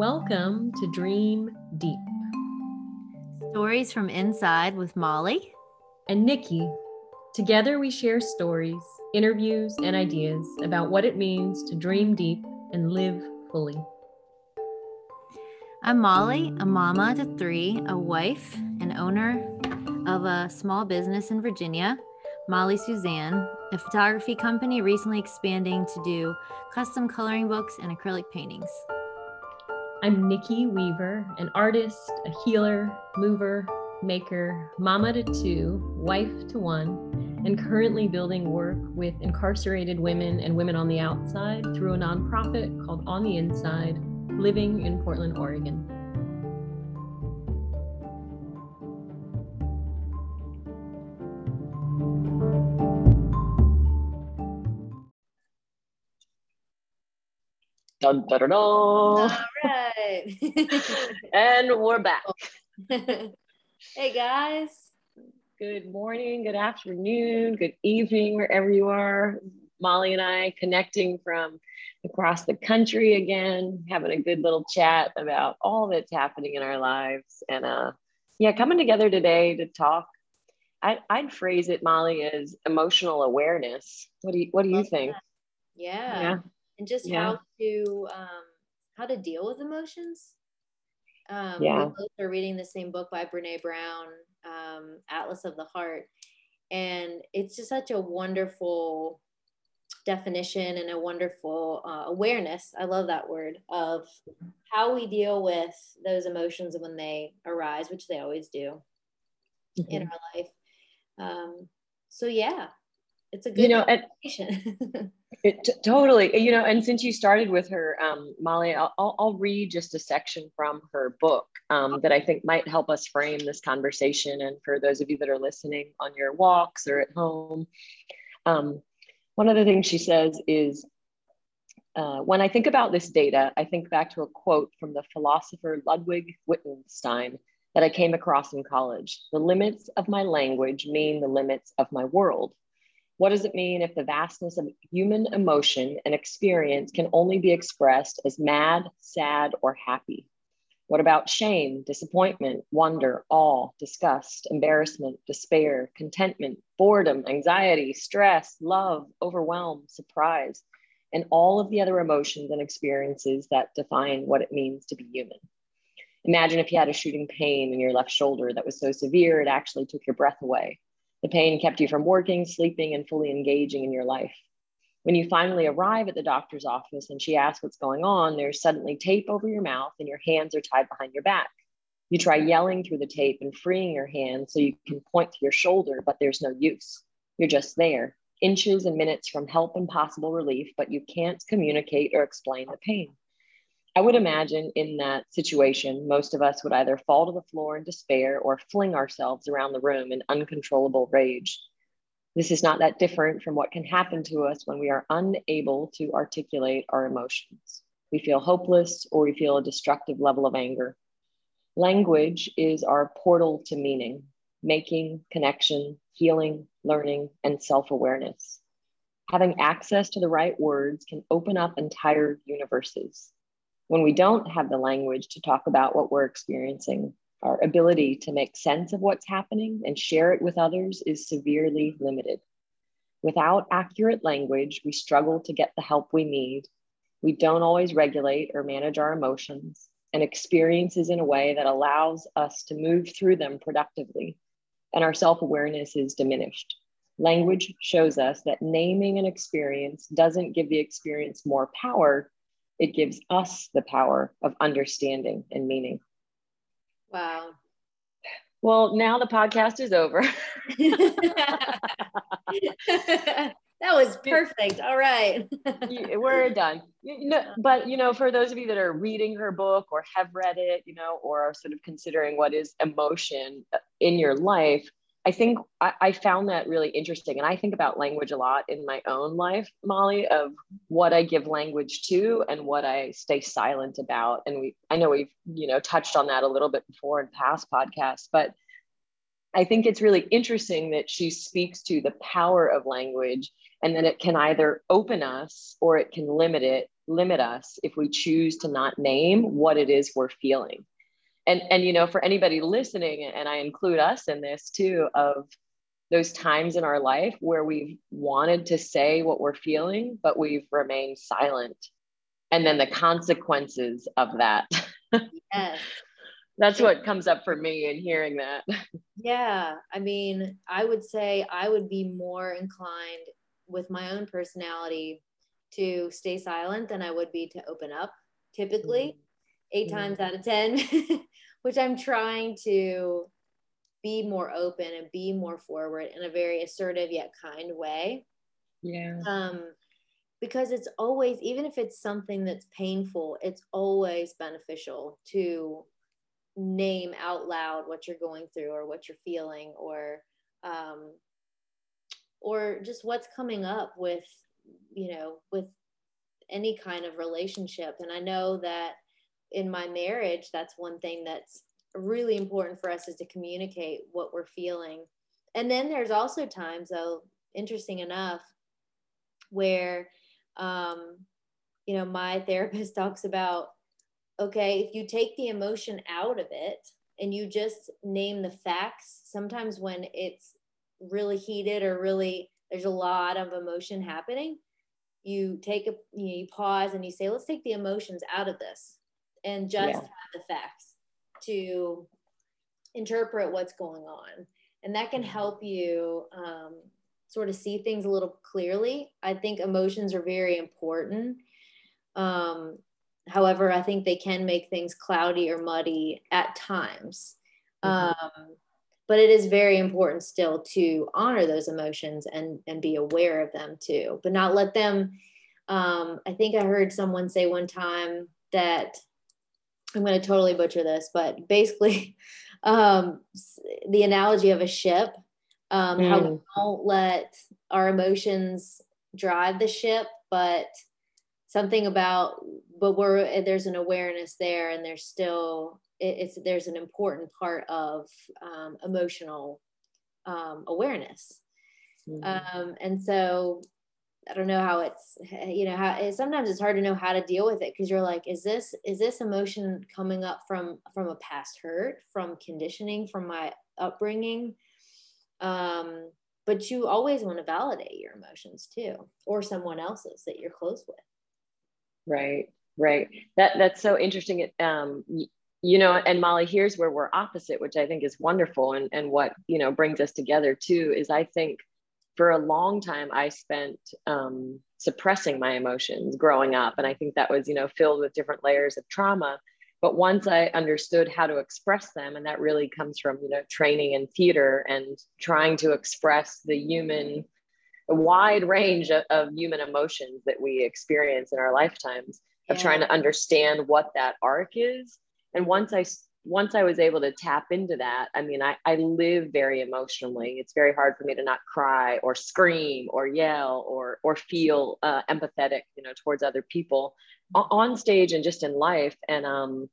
Welcome to Dream Deep. Stories from Inside with Molly and Nikki. Together, we share stories, interviews, and ideas about what it means to dream deep and live fully. I'm Molly, a mama to three, a wife, and owner of a small business in Virginia, Molly Suzanne, a photography company recently expanding to do custom coloring books and acrylic paintings. I'm Nikki Weaver, an artist, a healer, mover, maker, mama to two, wife to one, and currently building work with incarcerated women and women on the outside through a nonprofit called On the Inside, living in Portland, Oregon. Dun, dun, dun, dun. All right. and we're back. hey guys. Good morning, good afternoon, good evening, wherever you are. Molly and I connecting from across the country again, having a good little chat about all that's happening in our lives. And uh, yeah, coming together today to talk. I, I'd phrase it, Molly, as emotional awareness. What do you What do you think? Yeah. yeah and just yeah. how to um, how to deal with emotions. Um, yeah. We both are reading the same book by Brene Brown, um, Atlas of the Heart, and it's just such a wonderful definition and a wonderful uh, awareness. I love that word of how we deal with those emotions when they arise, which they always do mm-hmm. in our life. Um, so yeah, it's a good you know and, it, t- totally you know and since you started with her um, molly I'll, I'll, read just a section from her book um, that i think might help us frame this conversation and for those of you that are listening on your walks or at home um, one of the things she says is uh, when i think about this data i think back to a quote from the philosopher ludwig wittgenstein that i came across in college. The limits of my language mean the limits of my world what does it mean if the vastness of human emotion and experience can only be expressed as mad, sad, or happy? What about shame, disappointment, wonder, awe, disgust, embarrassment, despair, contentment, boredom, anxiety, stress, love, overwhelm, surprise, and all of the other emotions and experiences that define what it means to be human? Imagine if you had a shooting pain in your left shoulder that was so severe it actually took your breath away the pain kept you from working, sleeping, and fully engaging in your life. When you finally arrive at the doctor's office and she asks what's going on, there's suddenly tape over your mouth and your hands are tied behind your back. You try yelling through the tape and freeing your hands so you can point to your shoulder, but there's no use. You're just there, inches and minutes from help and possible relief, but you can't communicate or explain the pain. I would imagine in that situation, most of us would either fall to the floor in despair or fling ourselves around the room in uncontrollable rage. This is not that different from what can happen to us when we are unable to articulate our emotions. We feel hopeless or we feel a destructive level of anger. Language is our portal to meaning, making, connection, healing, learning, and self awareness. Having access to the right words can open up entire universes when we don't have the language to talk about what we're experiencing, our ability to make sense of what's happening and share it with others is severely limited. Without accurate language, we struggle to get the help we need. We don't always regulate or manage our emotions and experiences in a way that allows us to move through them productively, and our self awareness is diminished. Language shows us that naming an experience doesn't give the experience more power, it gives us the power of understanding and meaning. Wow. Well, now the podcast is over. that was perfect. All right. We're done. You know, but you know, for those of you that are reading her book or have read it, you know, or are sort of considering what is emotion uh, in your life, I think I, I, found that really interesting. And I think about language a lot in my own life, Molly, of what I give language to and what I stay silent about. And we, I know we've, you know, touched on that a little bit before in past podcasts, but I think it's really interesting that she speaks to the power of language and that it can either open us or it can limit it limit us if we choose to not name what it is we're feeling. And, and you know, for anybody listening, and I include us in this too, of those times in our life where we've wanted to say what we're feeling, but we've remained silent. And then the consequences of that. Yes. That's what comes up for me in hearing that. Yeah. I mean, I would say I would be more inclined with my own personality to stay silent than I would be to open up typically, mm-hmm. 8 mm-hmm. times out of 10, which I'm trying to be more open and be more forward in a very assertive yet kind way. Yeah. Um, because it's always, even if it's something that's painful, it's always beneficial to name out loud what you're going through or what you're feeling or um, or just what's coming up with you know with any kind of relationship and i know that in my marriage that's one thing that's really important for us is to communicate what we're feeling. And then there's also times, though, interesting enough, where, um, you know, my therapist talks about okay, if you take the emotion out of it and you just name the facts, sometimes when it's really heated or really there's a lot of emotion happening, you take a you, know, you pause and you say, let's take the emotions out of this and just yeah. have the facts to interpret what's going on. And that can help you um, sort of see things a little clearly. I think emotions are very important. Um, however, I think they can make things cloudy or muddy at times. Mm-hmm. Um, but it is very important still to honor those emotions and, and be aware of them too, but not let them. Um, I think I heard someone say one time that I'm going to totally butcher this, but basically, um, the analogy of a ship, um, mm. how we mm. don't let our emotions drive the ship, but something about, but we're there's an awareness there, and there's still it, it's there's an important part of um, emotional um, awareness, mm. and so I don't know how it's you know how sometimes it's hard to know how to deal with it because you're like is this is this emotion coming up from from a past hurt from conditioning from my upbringing? Um but you always want to validate your emotions too or someone else's that you're close with. Right right. That that's so interesting um you know and molly here's where we're opposite which i think is wonderful and and what you know brings us together too is i think for a long time i spent um, suppressing my emotions growing up. And i think that was you know filled with different layers of trauma. But once i understood how to express them and that really comes from you know training in theater and trying to express the human a wide range of, of human emotions that we experience in our lifetimes of trying to understand what that arc is. And once i once I was able to tap into that, I mean, I, I live very emotionally. It's very hard for me to not cry or scream or yell or or feel uh, empathetic, you know, towards other people on stage and just in life. And um,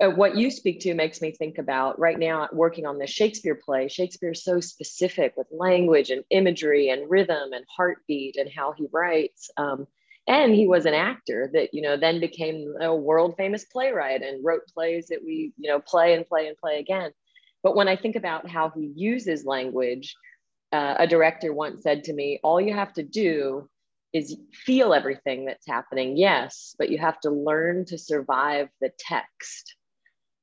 uh, what you speak to makes me think about right now working on this Shakespeare play. Shakespeare is so specific with language and imagery and rhythm and heartbeat and how he writes. Um, and he was an actor that you know then became a world famous playwright and wrote plays that we you know play and play and play again but when i think about how he uses language uh, a director once said to me all you have to do is feel everything that's happening yes but you have to learn to survive the text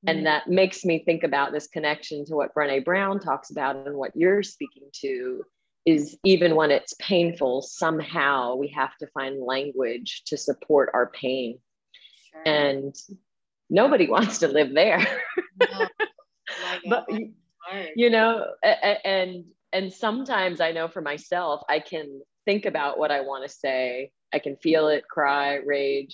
and mm. that makes me think about this connection to what brene brown talks about and what you're speaking to is even when it's painful, somehow we have to find language to support our pain. Sure. And nobody wants to live there. No. but you know, and and sometimes I know for myself, I can think about what I want to say. I can feel it, cry, rage,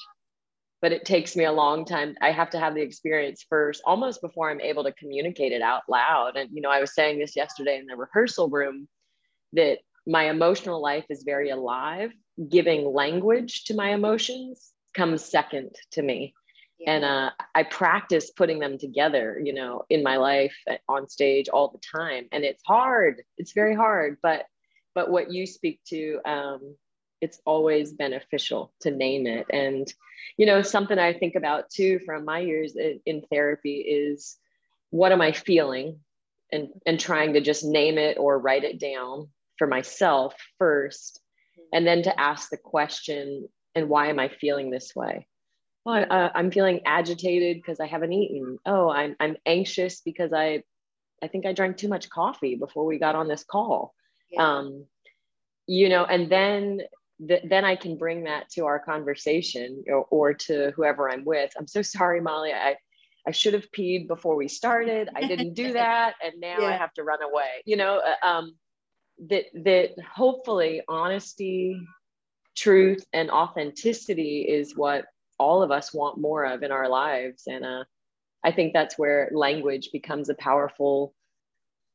but it takes me a long time. I have to have the experience first, almost before I'm able to communicate it out loud. And you know, I was saying this yesterday in the rehearsal room that my emotional life is very alive. Giving language to my emotions comes second to me. Yeah. And uh, I practice putting them together, you know, in my life uh, on stage all the time. And it's hard. It's very hard. But but what you speak to um, it's always beneficial to name it and you know something i think about too from my years in, in therapy is what am i feeling and and trying to just name it or write it down for myself first and then to ask the question and why am i feeling this way well I, i'm feeling agitated because i haven't eaten oh i'm i'm anxious because i i think i drank too much coffee before we got on this call yeah. um you know and then th- then i can bring that to our conversation or, or to whoever i'm with i'm so sorry molly i I should have peed before we started. I didn't do that, and now yeah. I have to run away. You know, uh, um, that that hopefully honesty, truth, and authenticity is what all of us want more of in our lives, and uh, I think that's where language becomes a powerful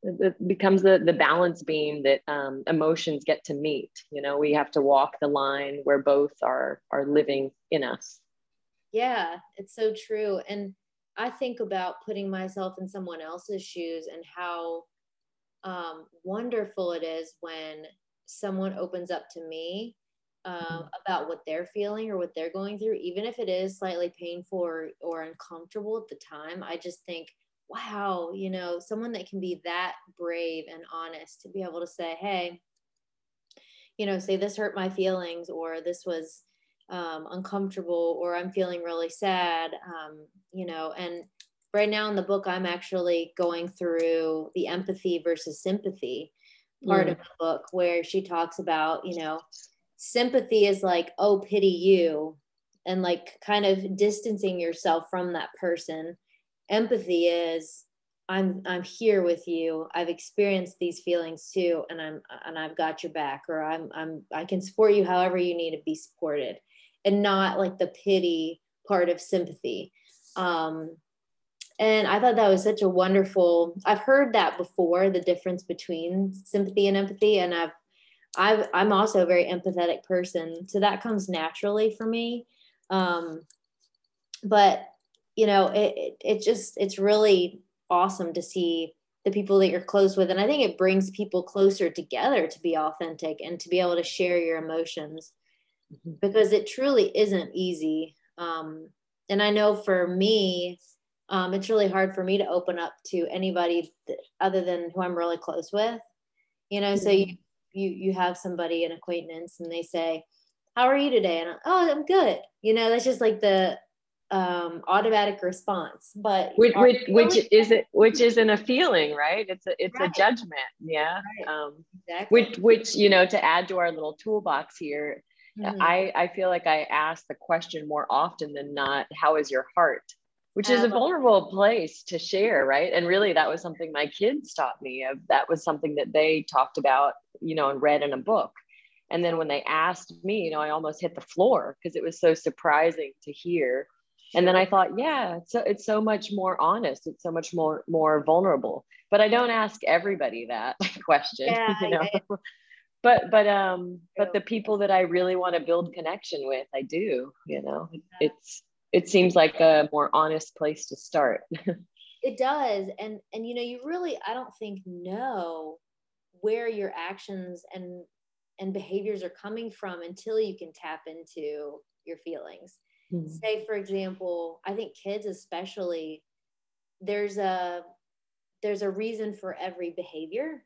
it becomes the the balance beam that um, emotions get to meet. You know we have to walk the line where both are are living in us. Yeah it's so true. And I think about putting myself in someone else's shoes and how um, wonderful it is when someone opens up to me uh, mm-hmm. about what they're feeling or what they're going through, even if it is slightly painful or, or uncomfortable at the time. I just think, wow, you know, someone that can be that brave and honest to be able to say, hey, you know, say this hurt my feelings or this was um, uncomfortable or I'm feeling really sad, um, you know, and right now in the book, I'm actually going through the empathy versus sympathy part mm. of the book where she talks about, you know, sympathy is like, oh, pity you, and like kind of distancing yourself from that person. Empathy is, I'm I'm here with you. I've experienced these feelings too, and I'm and I've got your back, or I'm I'm I can support you however you need to be supported and not like the pity part of sympathy. Um, and I thought that was such a wonderful. I've heard that before, the difference between sympathy and empathy, and I've, I've I'm also a very empathetic person, so that comes naturally for me. Um, but you know, it, it it just it's really awesome to see the people that you're close with, and I think it brings people closer together to be authentic and to be able to share your emotions mm-hmm. because it truly isn't easy. Um, and I know for me, um, it's really hard for me to open up to anybody other than who I'm really close with. You know, mm-hmm. so you, you you have somebody an acquaintance and they say, "How are you today?" And I'm, "Oh, I'm good." You know, that's just like the um, automatic response. But which which, which is it? Which isn't a feeling, right? It's a it's right. a judgment. Yeah. Right. Um, exactly. Which which you know to add to our little toolbox here Mm-hmm. I, I feel like I ask the question more often than not, how is your heart? Which is a vulnerable place to share, right? And really, that was something my kids taught me. Of that was something that they talked about, you know, and read in a book. And then when they asked me, you know, I almost hit the floor because it was so surprising to hear. And then I thought, yeah, it's so, it's so much more honest. It's so much more more vulnerable. But I don't ask everybody that question. Yeah, you know? but but um but the people that i really want to build connection with i do you know it's it seems like a more honest place to start it does and and you know you really i don't think know where your actions and and behaviors are coming from until you can tap into your feelings mm-hmm. say for example i think kids especially there's a there's a reason for every behavior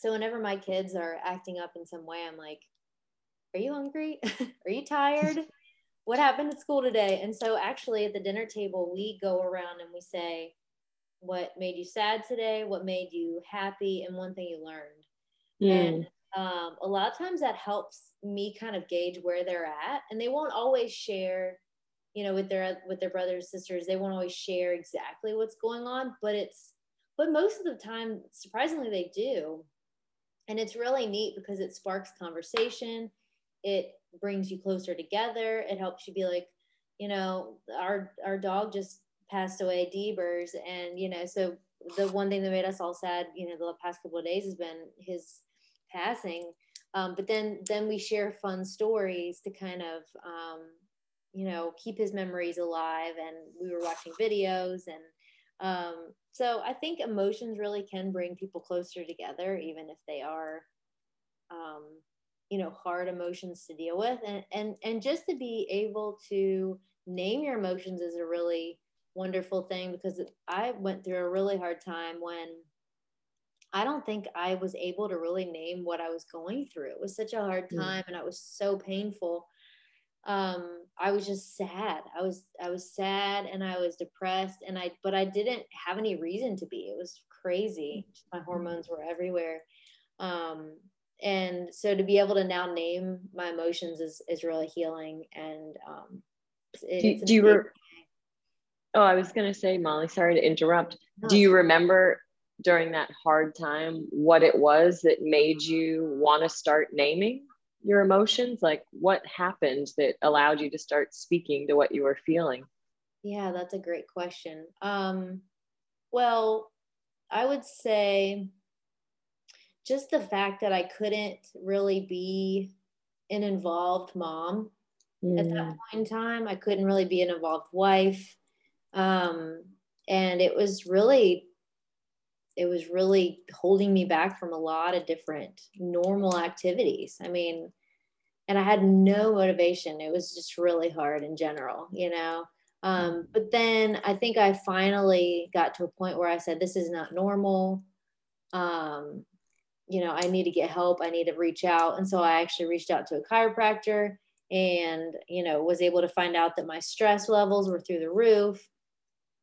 so whenever my kids are acting up in some way, I'm like, are you hungry? are you tired? What happened at school today? And so actually at the dinner table, we go around and we say, what made you sad today? What made you happy? And one thing you learned. Mm. And um, a lot of times that helps me kind of gauge where they're at. And they won't always share, you know, with their with their brothers sisters. They won't always share exactly what's going on, but it's but most of the time, surprisingly, they do. And it's really neat because it sparks conversation. It brings you closer together. It helps you be like, you know, our our dog just passed away, Deebers, and you know, so the one thing that made us all sad, you know, the past couple of days has been his passing. Um, but then then we share fun stories to kind of um, you know keep his memories alive. And we were watching videos and um, so I think emotions really can bring people closer together, even if they are, um, you know hard emotions to deal with. And and and just to be able to name your emotions is a really wonderful thing because i went through a really hard time when i don't think i was able to really name what i was going through. It was such a hard time and it was so painful. Um i was just sad. I was i was sad and i was depressed and i but i didn't have any reason to be. It was crazy. My hormones were everywhere. Um and so to be able to now name my emotions is is really healing and um it, do, do you re- oh i was going to say molly sorry to interrupt. No. do you remember during that hard time what it was that made you want to start naming your emotions? Like what happened that allowed you to start speaking to what you were feeling? Yeah that's a great question. Um well i would say just the fact that I couldn't really be an involved mom at that mm. point in time. I couldn't really be an involved wife. Um, and it was really, it was really holding me back from a lot of different normal activities. I mean, and I had no motivation. It was just really hard in general, you know. Um, but then I think I finally got to a point where I said, "This is not normal." Um, you know, I need to get help. I need to reach out. And so I actually reached out to a chiropractor and, you know, was able to find out that my stress levels were through the roof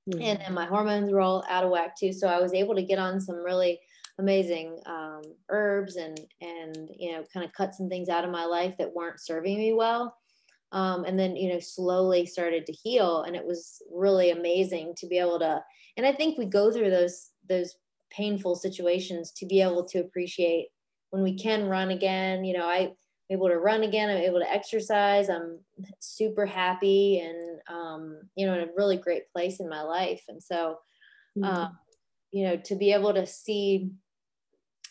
mm-hmm. and, then my hormones were all out of whack too. So I was able to get on some really amazing um, herbs and, and, you know, kind of cut some things out of my life that weren't serving me well. Um, and then, you know, slowly started to heal. And it was really amazing to be able to, and I think we go through those, those painful situations to be able to appreciate when we can run again. You know, I'm able to run again. I'm able to exercise. I'm super happy and, um, you know, in a really great place in my life. And so, mm-hmm. um, you know, to be able to see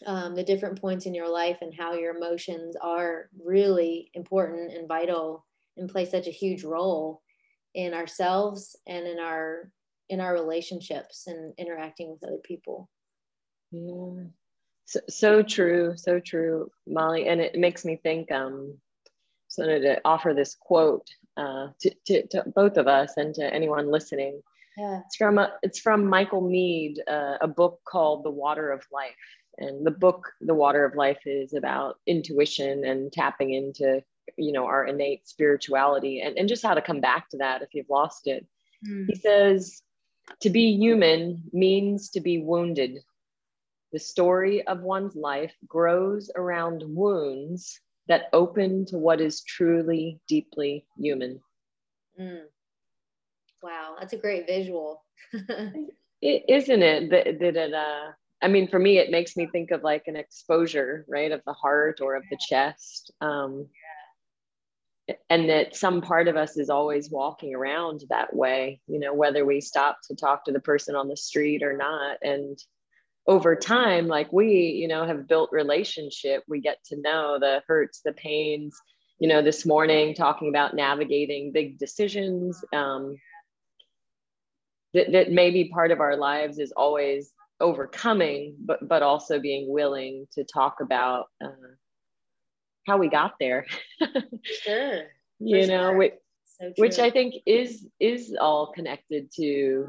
um, the different points in your life and how your emotions are really important and vital and play such a huge role in ourselves and in our in our relationships and interacting with other people yeah. So, so true, so true, Molly. And it makes me think, um, so to offer this quote uh, to, to, to both of us and to anyone listening. Yeah. It's from a, it's from Michael Meade, uh, a book called The Water of Life. And the book, The Water of Life, is about intuition and tapping into, you know, our innate spirituality and, and just how to come back to that if you've lost it. Mm. He says, to be human means to be wounded the story of one's life grows around wounds that open to what is truly deeply human. Mm. Wow, that's a great visual. is isn't it that, that it, uh, I mean, for me, it makes me think of like an exposure, right, of the heart or of the chest. Um, and that some part of us is always walking around that way, you know, whether we stop to talk to the person on the street or not. And over time like we you know have built relationship. We get to know the hurts the pains you know this morning talking about navigating big decisions um, that, that maybe part of our lives is always overcoming but but also being willing to talk about uh, how we got there. Sure. You know sure. which, so which i think is is all connected to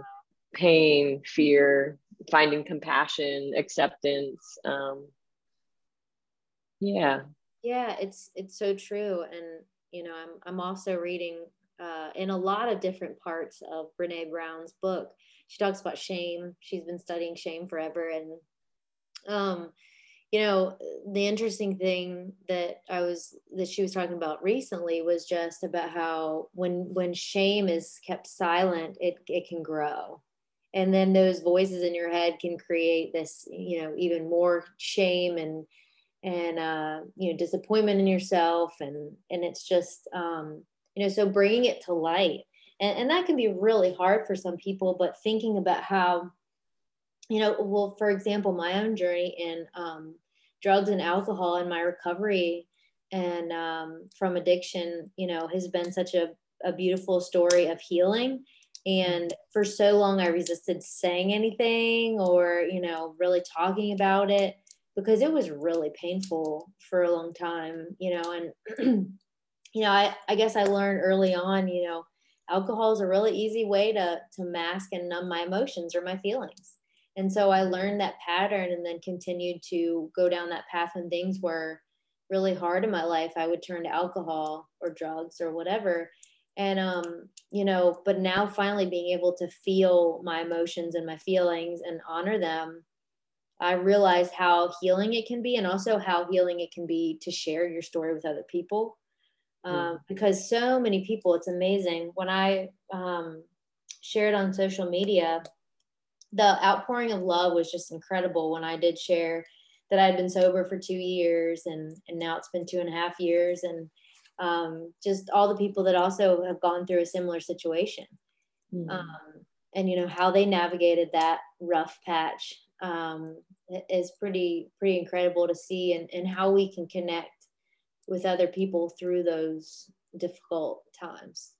pain fear finding compassion, acceptance. Um, yeah. Yeah, it's it's so true, and you know, I'm I'm also reading uh, in a lot of different parts of Brene Brown's book. She talks about shame. She's been studying shame forever, and um, you know, the interesting thing that I was that she was talking about recently was just about how when when shame is kept silent, it it can grow and then those voices in your head can create this you know even more shame and and uh, you know disappointment in yourself. And and it's just um, you know so bringing it to light. And, and that can be really hard for some people but thinking about how you know well for example my own journey in um, drugs and alcohol and my recovery and um, from addiction you know has been such a, a beautiful story of healing and for so long, I resisted saying anything or, you know, really talking about it because it was really painful for a long time, you know, and you know, I, I guess I learned early on, you know, alcohol is a really easy way to to mask and numb my emotions or my feelings. And so I learned that pattern and then continued to go down that path when things were really hard in my life. I would turn to alcohol or drugs or whatever. And um, you know, but now finally being able to feel my emotions and my feelings and honor them I realized how healing it can be and also how healing it can be to share your story with other people. Um. Because so many people, it's amazing. When I um, shared on social media, the outpouring of love was just incredible when I did share that I'd been sober for two years and, and now it's been two and a half years. And um, just all the people that also have gone through a similar situation. Mm. Um, and, you know, how they navigated that rough patch um, is pretty pretty incredible to see and, and how we can connect with other people through those difficult times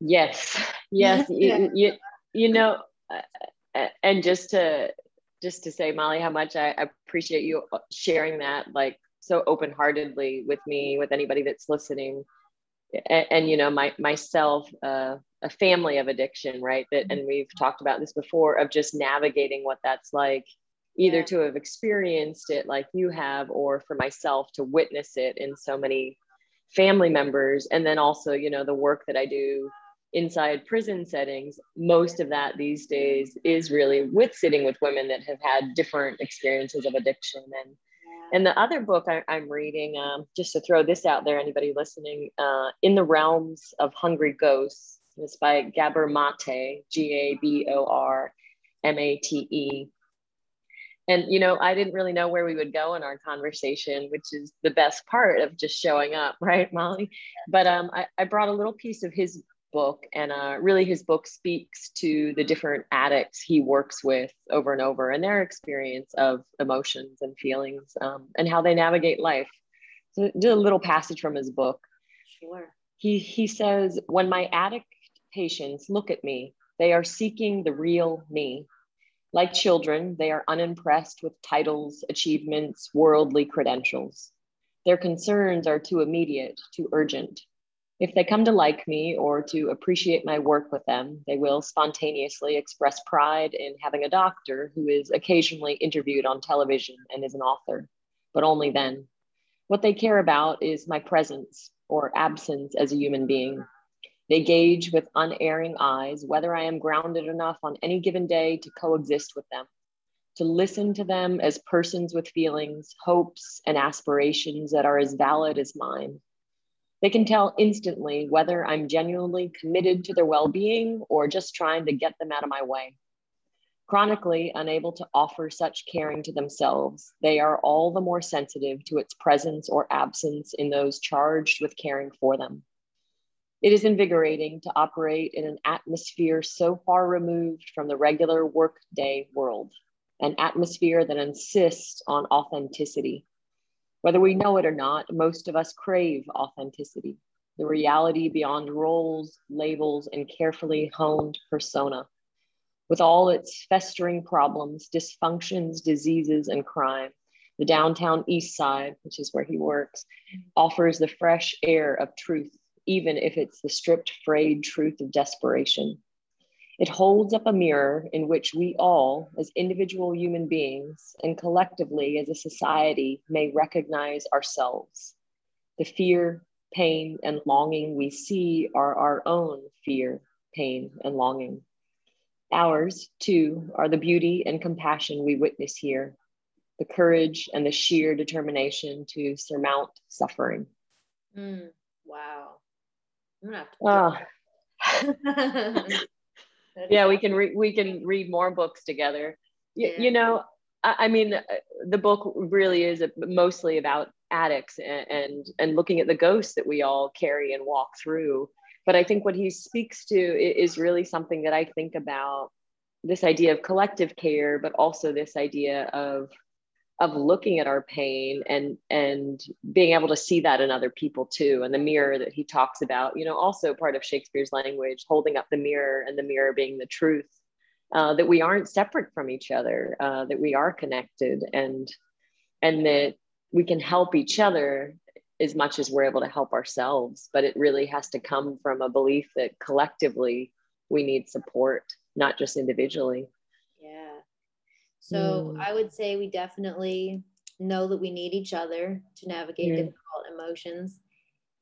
yes yes you, you, you know uh, uh, and just to just to say molly how much i appreciate you sharing that like so open-heartedly with me with anybody that's listening and, and you know my myself uh, a family of addiction right that and we've talked about this before of just navigating what that's like either yeah. to have experienced it like you have or for myself to witness it in so many family members and then also you know the work that i do inside prison settings most of that these days is really with sitting with women that have had different experiences of addiction and and the other book I, am reading, um, just to throw this out there, anybody listening, uh, In the Realms of Hungry Ghosts, it's by Gabor Mate, G A B O R M A T E. And, you know, I didn't really know where we would go in our conversation, which is the best part of just showing up, right, Molly? But um, I, I brought a little piece of his book and uh, really his book speaks to the different addicts he works with over and over and their experience of emotions and feelings um, and how they navigate life. So do a little passage from his book. Sure. He, he says when my addict patients look at me they are seeking the real me. Like children they are unimpressed with titles achievements worldly credentials. Their concerns are too immediate too urgent if they come to like me or to appreciate my work with them, they will spontaneously express pride in having a doctor who is occasionally interviewed on television and is an author, but only then. What they care about is my presence or absence as a human being. They gauge with unerring eyes whether I am grounded enough on any given day to coexist with them, to listen to them as persons with feelings, hopes, and aspirations that are as valid as mine they can tell instantly whether I'm genuinely committed to their well being or just trying to get them out of my way. Chronically unable to offer such caring to themselves, they are all the more sensitive to its presence or absence in those charged with caring for them. It is invigorating to operate in an atmosphere so far removed from the regular workday world, an atmosphere that insists on authenticity whether we know it or not, most of us crave authenticity, the reality beyond roles, labels, and carefully honed persona. With all its festering problems, dysfunctions, diseases, and crime, the downtown east side, which is where he works, offers the fresh air of truth, even if it's the stripped, frayed truth of desperation. It holds up a mirror in which we all, as individual human beings and collectively as a society, may recognize ourselves. The fear, pain, and longing we see are our own fear, pain, and longing. Ours, too, are the beauty and compassion we witness here, the courage and the sheer determination to surmount suffering. Mm, wow. I'm gonna have to. Oh. yeah we can read we can read more books together. You, yeah. you know I, I, mean uh, the book really is mostly about addicts and, and and looking at the ghosts that we all carry and walk through. But i think what he speaks to is really something that i think about this idea of collective care but also this idea of of looking at our pain and and being able to see that in other people too and the mirror that he talks about you know also part of shakespeare's language holding up the mirror and the mirror being the truth uh, that we aren't separate from each other, uh, that we are connected, and and that we can help each other as much as we're able to help ourselves. But it really has to come from a belief that collectively we need support, not just individually. Yeah. So mm. I would say we definitely know that we need each other to navigate mm. difficult emotions.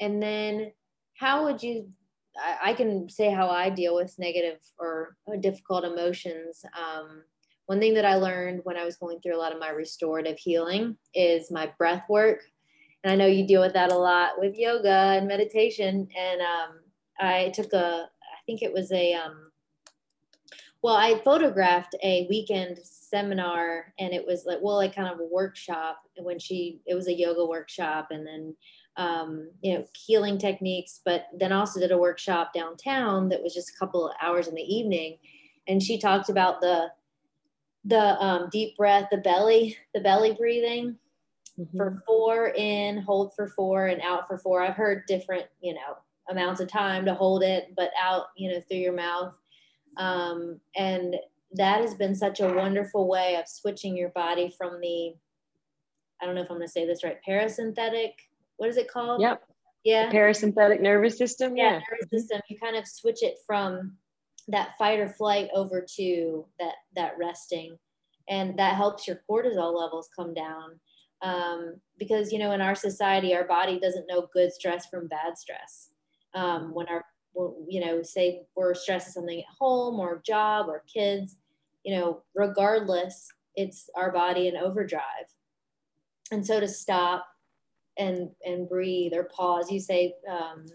And then how would you I, I, can say how I deal with negative or, or difficult emotions. Um, one thing that I learned when I was going through a lot of my restorative healing is my breath work. And I know you deal with that a lot with yoga and meditation. And um, I took a, I think it was a, um, well, I photographed a weekend seminar and it was like, well, like kind of a workshop when she, it was a yoga workshop. And then um, you know, healing techniques, but then also did a workshop downtown that was just a couple of hours in the evening. And she talked about the the um, deep breath, the belly, the belly breathing mm-hmm. for four in, hold for four, and out for four. I've heard different, you know, amounts of time to hold it, but out, you know, through your mouth. Um, and that has been such a wonderful way of switching your body from the, I don't know if I'm going to say this right, parasympathetic what is it called? Yep. Yeah. The parasympathetic nervous system. Yeah, yeah. nervous system. You kind of switch it from that fight or flight over to that that resting, and that helps your cortisol levels come down. Um, because you know, in our society, our body doesn't know good stress from bad stress. Um, when our you know, say we're stressing something at home or job or kids, you know, regardless, it's our body in overdrive. And so to stop and and breathe or pause. You say, um,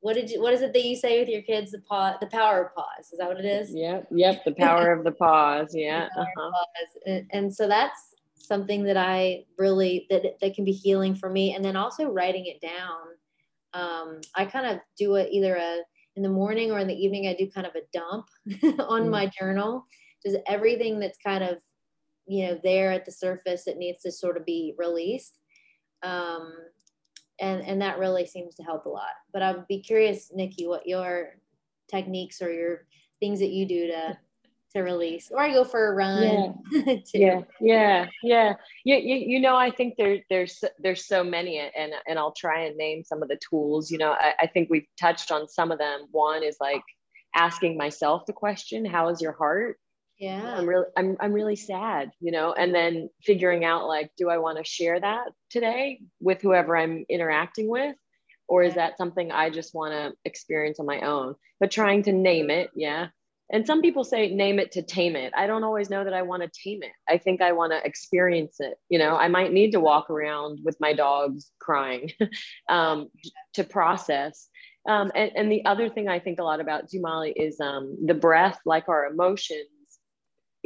what did you? What is it that you say with your kids? The pause, the power of pause. Is that what it is? Yep, yep. The power of the pause. Yeah. The uh-huh. pause. And, and so that's something that I really that that can be healing for me. And then also writing it down. Um, I kind of do it either a in the morning or in the evening. I do kind of a dump on mm. my journal. Just everything that's kind of you know there at the surface that needs to sort of be released um, and and that really seems to help a lot. But I'd be curious, Nikki, what your techniques or your things that you do to to release or I go for a run. Yeah, yeah, yeah, yeah. You, you, you know, I think there, there's, there's so many and, and I'll try and name some of the tools, you know, I, I think we've touched on some of them. One is like asking myself the question, how is your heart? yeah i'm really i'm, I'm really sad you know and then figuring out like do i want to share that today with whoever i'm interacting with or is that something i just want to experience on my own but trying to name it yeah and some people say name it to tame it i don't always know that i want to tame it i think i want to experience it you know i might need to walk around with my dogs crying um, to process um, and, and, the other thing i think a lot about Molly, is um, the breath like our emotions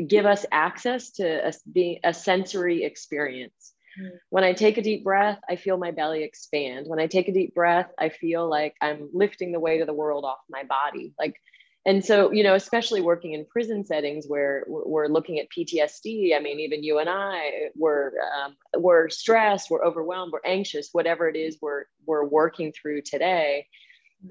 give us access to a, being a sensory experience. Mm. When I take a deep breath, I feel my belly expand. When I take a deep breath, I feel like I'm lifting the weight of the world off my body. Like, and so, you know, especially working in prison settings where we're looking at PTSD. I mean, even you and I, were um, we're stressed, we're overwhelmed, we're anxious, whatever it is we're we're working through today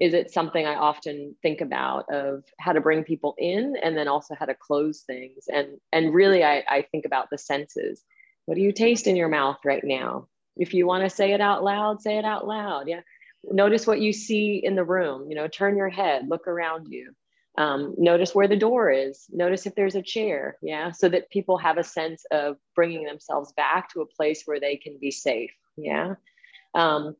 is it something I often think about of how to bring people in and then also how to close things. And, and really, I, I think about the senses. What do you taste in your mouth right now? If you want to say it out loud, say it out loud. Yeah. Notice what you see in the room. You know, turn your head, look around you. Um, notice where the door is. Notice if there's a chair. Yeah. So that people have a sense of bringing themselves back to a place where they can be safe. Yeah. Um,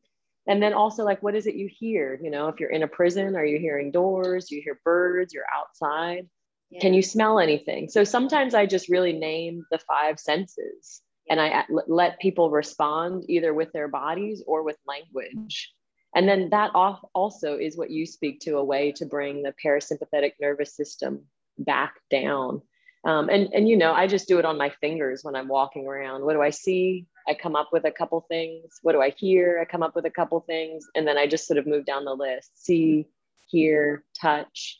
and then also like what is it you hear you know if you're in a prison are you hearing doors you hear birds you're outside yeah. can you smell anything so sometimes i just really name the five senses and i let people respond either with their bodies or with language and then that also is what you speak to a way to bring the parasympathetic nervous system back down um, and and you know i just do it on my fingers when i'm walking around what do i see I come up with a couple things. What do I hear? I come up with a couple things. And then I just sort of move down the list see, hear, touch.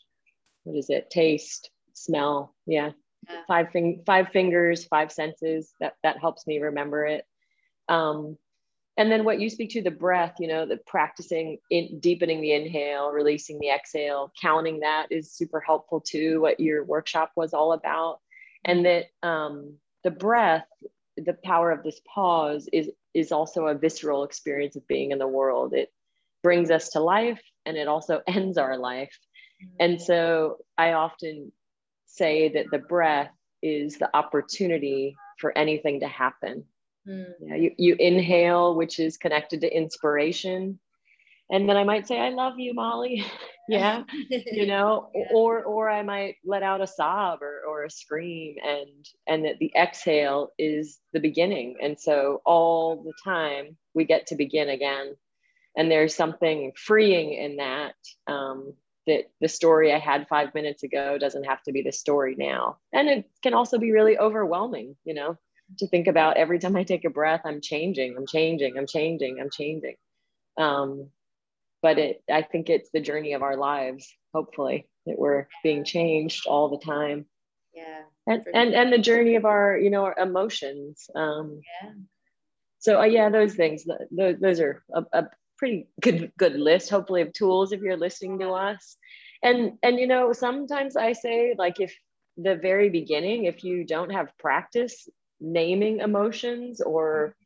What is it? Taste, smell. Yeah. yeah. Five, fing- five fingers, five senses. That, that helps me remember it. Um, and then what you speak to the breath you know the practicing in deepening the inhale releasing the exhale counting that is super helpful too what your workshop was all about. And that um, the breath the power of this pause is is also a visceral experience of being in the world. It brings us to life and it also ends our life. Mm-hmm. and so i often say that the breath is the opportunity for anything to happen Mm. Yeah, you, you inhale, which is connected to inspiration. And then I might say, I love you, Molly. yeah. you know, yeah. or or I might let out a sob or, or a scream and and that the exhale is the beginning. And so all the time we get to begin again. And there's something freeing in that. Um, that the story I had five minutes ago doesn't have to be the story now. And it can also be really overwhelming, you know, to think about every time I take a breath, I'm changing, I'm changing, I'm changing, I'm changing. Um, but it, I think it's the journey of our lives, hopefully, that we're being changed all the time. Yeah. And, and, and the journey of our, you know, our emotions. Um, yeah. So uh, yeah, those things, those, those are a, a pretty good, good list, hopefully of tools if you're listening to us. And, and, you know, sometimes I say like, if the very beginning, if you don't have practice, naming emotions or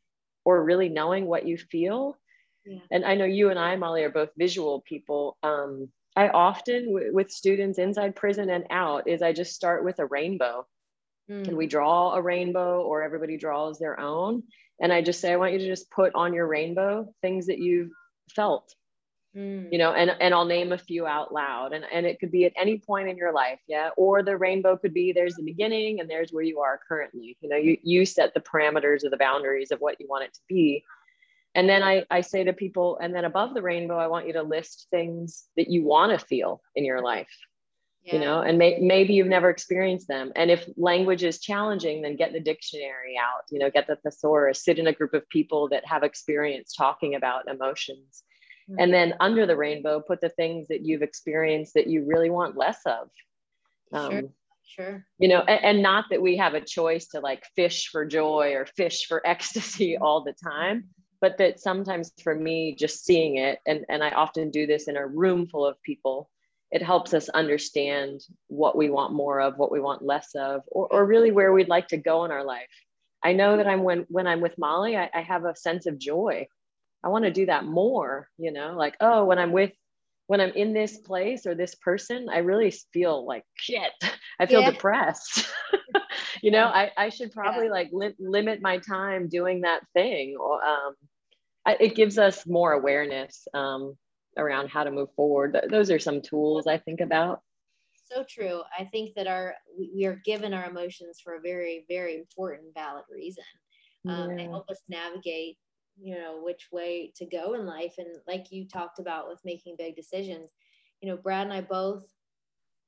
or really knowing what you feel. Yeah. and i know you and i molly are both visual people. Um, i often w- with students inside prison and out is i just start with a rainbow. Mm. and we draw a rainbow or everybody draws their own. And i just say i want you to just put on your rainbow things that you've felt Mm. you know and and i'll name a few out loud and and it could be at any point in your life yeah or the rainbow could be there's the beginning and there's where you are currently you know you you set the parameters or the boundaries of what you want it to be and then i i say to people and then above the rainbow i want you to list things that you want to feel in your life yeah. you know and may, maybe you've never experienced them and if language is challenging then get the dictionary out you know get the thesaurus sit in a group of people that have experience talking about emotions Mm-hmm. and then under the rainbow put the things that you've experienced that you really want less of. Um, sure. sure you know and, and, not that we have a choice to like fish for joy or fish for ecstasy mm-hmm. all the time but that sometimes for me just seeing it and, and i often do this in a room full of people it helps us understand what we want more of what we want less of or, or mm-hmm. really where we'd like to go in our life. I know that i'm when when i'm with molly I, I have a sense of joy I want to do that more, you know, like, oh, when I'm with, when I'm in this place or this person, I really feel like shit. I feel yeah. depressed. you know, I, I should probably yeah. like li- limit my time doing that thing. Or, um, I, it gives us more awareness um, around how to move forward. Th- those are some tools I think about. So true. I think that our we are given our emotions for a very, very important, valid reason. Um, yeah. They help us navigate you know which way to go in life. And like you talked about with making big decisions you know brad and i both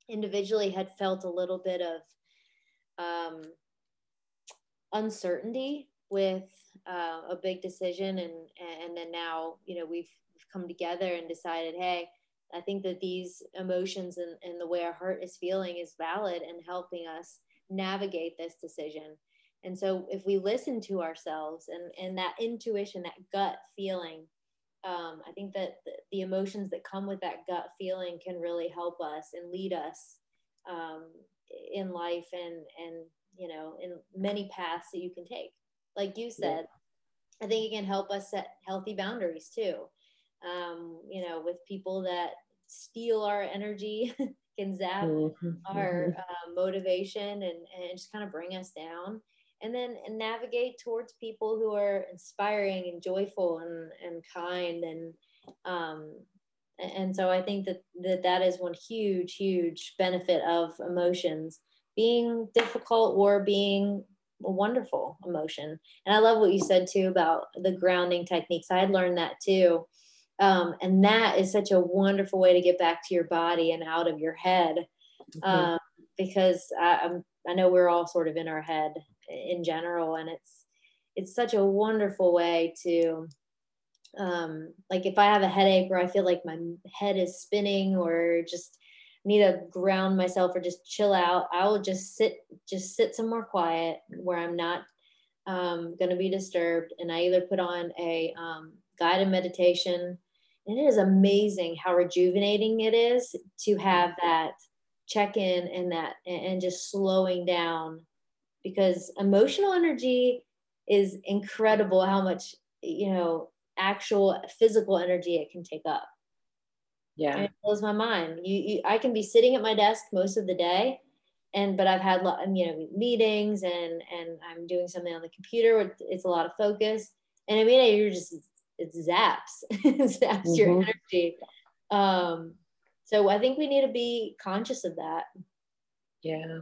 individually had felt a little bit of um, uncertainty with uh, a big decision. And and then now you know we've, we've come together and decided hey i think that these emotions and, and the way our heart is feeling is valid and helping us navigate this decision and so if we listen to ourselves and, and that intuition, that gut feeling, um, I think that the, emotions that come with that gut feeling can really help us and lead us um, in life and, and, you know, in many paths that you can take. Like you said, yeah. I think it can help us set healthy boundaries too. Um, you know, with people that steal our energy, can zap mm-hmm. our mm-hmm. uh, motivation and, and just kind of bring us down and then navigate towards people who are inspiring and joyful and, and kind and um, and so i think that, that that is one huge huge benefit of emotions. Being difficult or being a wonderful emotion. And i love what you said too about the grounding techniques. I had learned that too. Um, and that is such a wonderful way to get back to your body and out of your head. Mm-hmm. um, because I, I'm, I know we're all sort of in our head in general and it's it's such a wonderful way to um like if i have a headache or i feel like my head is spinning or just need to ground myself or just chill out i will just sit just sit somewhere quiet where i'm not um, going to be disturbed, and I either put on a um, guided meditation. And it is amazing how rejuvenating it is to have that check in and that and just slowing down because emotional energy is incredible how much you know actual physical energy it can take up. Yeah. And it blows my mind. You, you i can be sitting at my desk most of the day and but i've had you know meetings and and i'm doing something on the computer it's a lot of focus. And i mean you're just it zaps it zaps mm-hmm. your energy. Um so i think we need to be conscious of that. Yeah.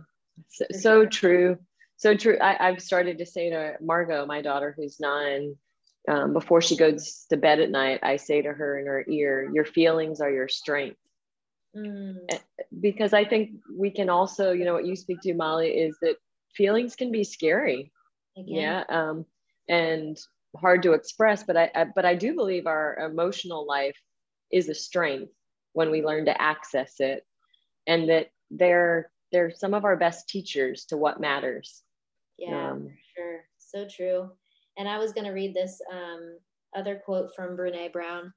So, so true so true I, i've started to say to margot my daughter who's nine um, before she goes to bed at night, I say to her in her ear, Your feelings are your strength. Mm. Because I think we can also, you know, what you speak to, Molly, is that feelings can be scary. Again. Yeah. Um, and hard to express, but I, I, but I do believe our emotional life is a strength when we learn to access it, and that they're they're some of our best teachers to what matters. Yeah, um, sure, so true. And I was going to read this um, other quote from Brene Brown.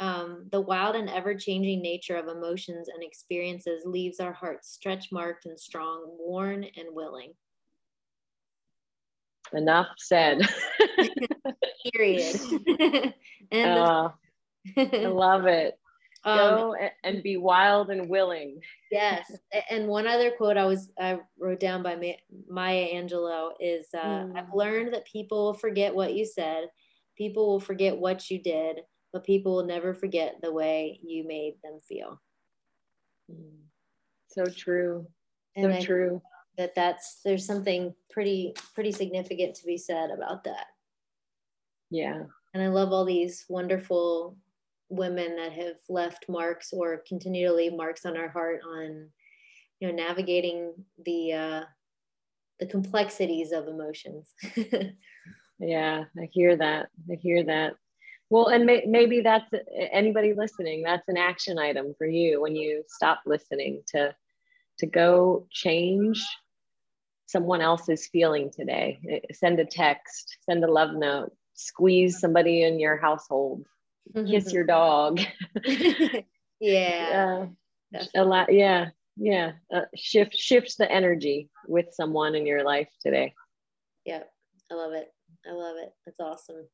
Um, the wild and ever changing nature of emotions and experiences leaves our hearts stretch marked and strong, worn and willing. Enough said. Period. and uh, I love it. Um, Go and be wild and willing. Yes. And one other quote I was I wrote down by Maya Angelou is uh, mm. I've learned that people will forget what you said, people will forget what you did, but people will never forget the way you made them feel. Mm. So true. So and true. That that's there's something pretty pretty significant to be said about that. Yeah. And I love all these wonderful women that have left marks or continue to leave marks on our heart on you know navigating the uh the complexities of emotions. Yeah i hear that. I hear that. Well and may, maybe that's anybody listening that's an action item for you when you stop listening to to go change someone else's feeling today. Send a text send a love note squeeze somebody in your household. Kiss your dog. yeah. Uh, a lot. Yeah. Yeah. Uh, shift shifts the energy with someone in your life today. Yeah. I love it. I love it. That's awesome.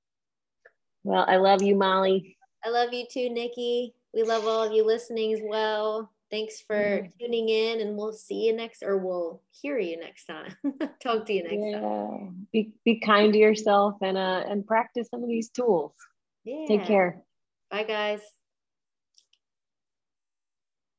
Well, I love you, Molly. I love you too, Nikki. We love all of you listening as well. Thanks for mm-hmm. tuning in, and we'll see you next, or we'll hear you next time. Talk to you next yeah. time. Be be kind to yourself and uh and practice some of these tools. Yeah. Take care. Bye, guys.